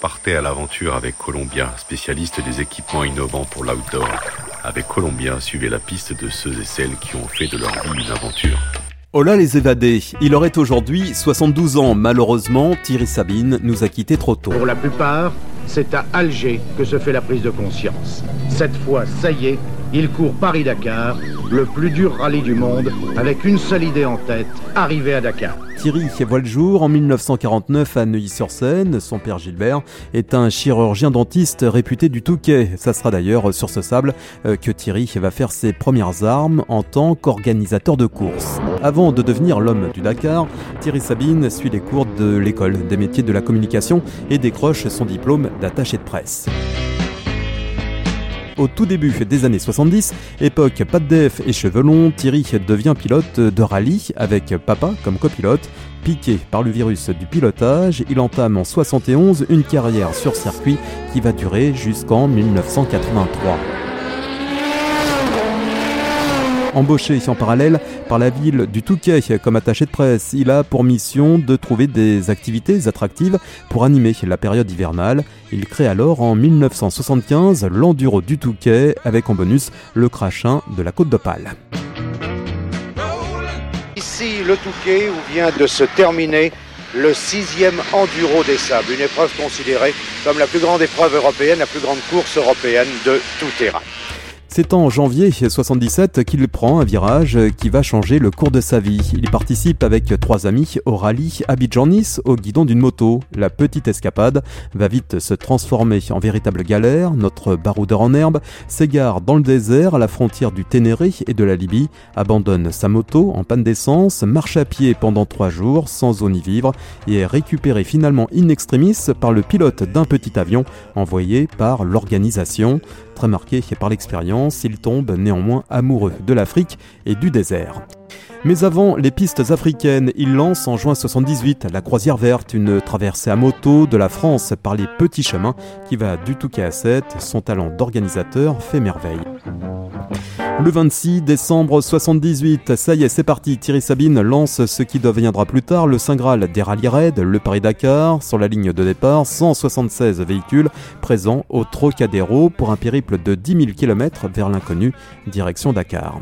Partez à l'aventure avec Columbia, spécialiste des équipements innovants pour l'outdoor. Avec Columbia, suivez la piste de ceux et celles qui ont fait de leur vie une aventure. Oh là les évadés, il aurait aujourd'hui 72 ans. Malheureusement, Thierry Sabine nous a quittés trop tôt. Pour la plupart, c'est à Alger que se fait la prise de conscience. Cette fois, ça y est, il court Paris-Dakar, le plus dur rallye du monde, avec une seule idée en tête, arriver à Dakar. Thierry voit le jour en 1949 à Neuilly-sur-Seine. Son père Gilbert est un chirurgien dentiste réputé du Touquet. Ça sera d'ailleurs sur ce sable euh, que Thierry va faire ses premières armes en tant qu'organisateur de courses. Avant de devenir l'homme du Dakar, Thierry Sabine suit les cours de l'école des métiers de la communication et décroche son diplôme d'attaché de presse au tout début des années 70, époque pas de def et cheveux longs, Thierry devient pilote de rallye avec papa comme copilote. Piqué par le virus du pilotage, il entame en 71 une carrière sur circuit qui va durer jusqu'en 1983. Embauché en parallèle par la ville du Touquet comme attaché de presse, il a pour mission de trouver des activités attractives pour animer la période hivernale. Il crée alors en 1975 l'Enduro du Touquet avec en bonus le crachin de la Côte d'Opale. Ici, le Touquet, où vient de se terminer le sixième Enduro des Sables, une épreuve considérée comme la plus grande épreuve européenne, la plus grande course européenne de tout terrain. C'est en janvier 77 qu'il prend un virage qui va changer le cours de sa vie. Il participe avec trois amis au rallye Abidjan-Nice au guidon d'une moto. La petite escapade va vite se transformer en véritable galère. Notre baroudeur en herbe s'égare dans le désert à la frontière du Ténéré et de la Libye, abandonne sa moto en panne d'essence, marche à pied pendant trois jours sans zone y vivre et est récupéré finalement in extremis par le pilote d'un petit avion envoyé par l'organisation. Très marqué par l'expérience, il tombe néanmoins amoureux de l'Afrique et du désert. Mais avant les pistes africaines, il lance en juin 78 la Croisière Verte, une traversée à moto de la France par les petits chemins qui va du Touquet à 7. Son talent d'organisateur fait merveille. Le 26 décembre 78, ça y est, c'est parti. Thierry Sabine lance ce qui deviendra plus tard le Saint Graal des rallyes raids, le Paris-Dakar. Sur la ligne de départ, 176 véhicules présents au Trocadéro pour un périple de 10 000 km vers l'inconnu, direction Dakar.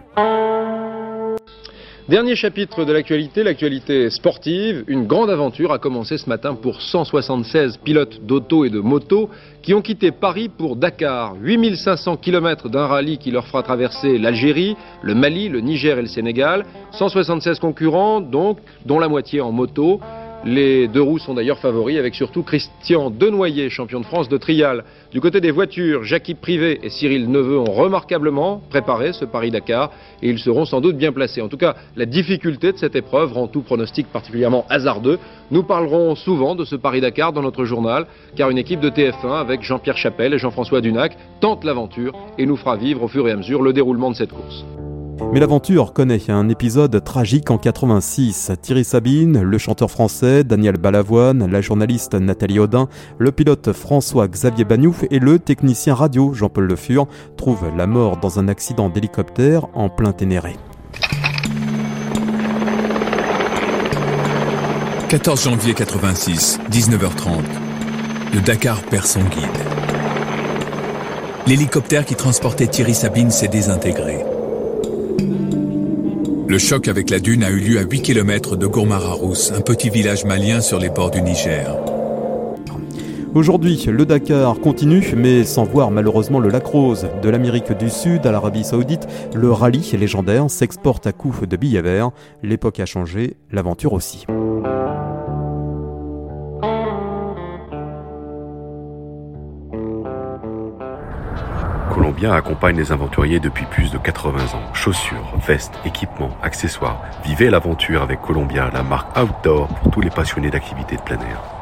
Dernier chapitre de l'actualité, l'actualité sportive. Une grande aventure a commencé ce matin pour 176 pilotes d'auto et de moto qui ont quitté Paris pour Dakar. 8500 km d'un rallye qui leur fera traverser l'Algérie, le Mali, le Niger et le Sénégal. 176 concurrents, donc, dont la moitié en moto. Les deux roues sont d'ailleurs favoris avec surtout Christian Denoyer, champion de France de trial. Du côté des voitures, Jacques Privé et Cyril Neveu ont remarquablement préparé ce Paris-Dakar et ils seront sans doute bien placés. En tout cas, la difficulté de cette épreuve rend tout pronostic particulièrement hasardeux. Nous parlerons souvent de ce Paris-Dakar dans notre journal car une équipe de TF1 avec Jean-Pierre Chapelle et Jean-François Dunac tente l'aventure et nous fera vivre au fur et à mesure le déroulement de cette course. Mais l'aventure connaît un épisode tragique en 86. Thierry Sabine, le chanteur français Daniel Balavoine, la journaliste Nathalie Audin, le pilote François-Xavier Bagnouf et le technicien radio Jean-Paul Le Fur trouvent la mort dans un accident d'hélicoptère en plein Ténéré. 14 janvier 86, 19h30. Le Dakar perd son guide. L'hélicoptère qui transportait Thierry Sabine s'est désintégré. Le choc avec la dune a eu lieu à 8 km de Gourmara-Rousse, un petit village malien sur les bords du Niger. Aujourd'hui, le Dakar continue, mais sans voir malheureusement le lac rose. De l'Amérique du Sud à l'Arabie Saoudite, le rallye légendaire s'exporte à coups de billets verts. L'époque a changé, l'aventure aussi. Columbia accompagne les aventuriers depuis plus de 80 ans. Chaussures, vestes, équipements, accessoires. Vivez l'aventure avec Columbia, la marque outdoor pour tous les passionnés d'activités de plein air.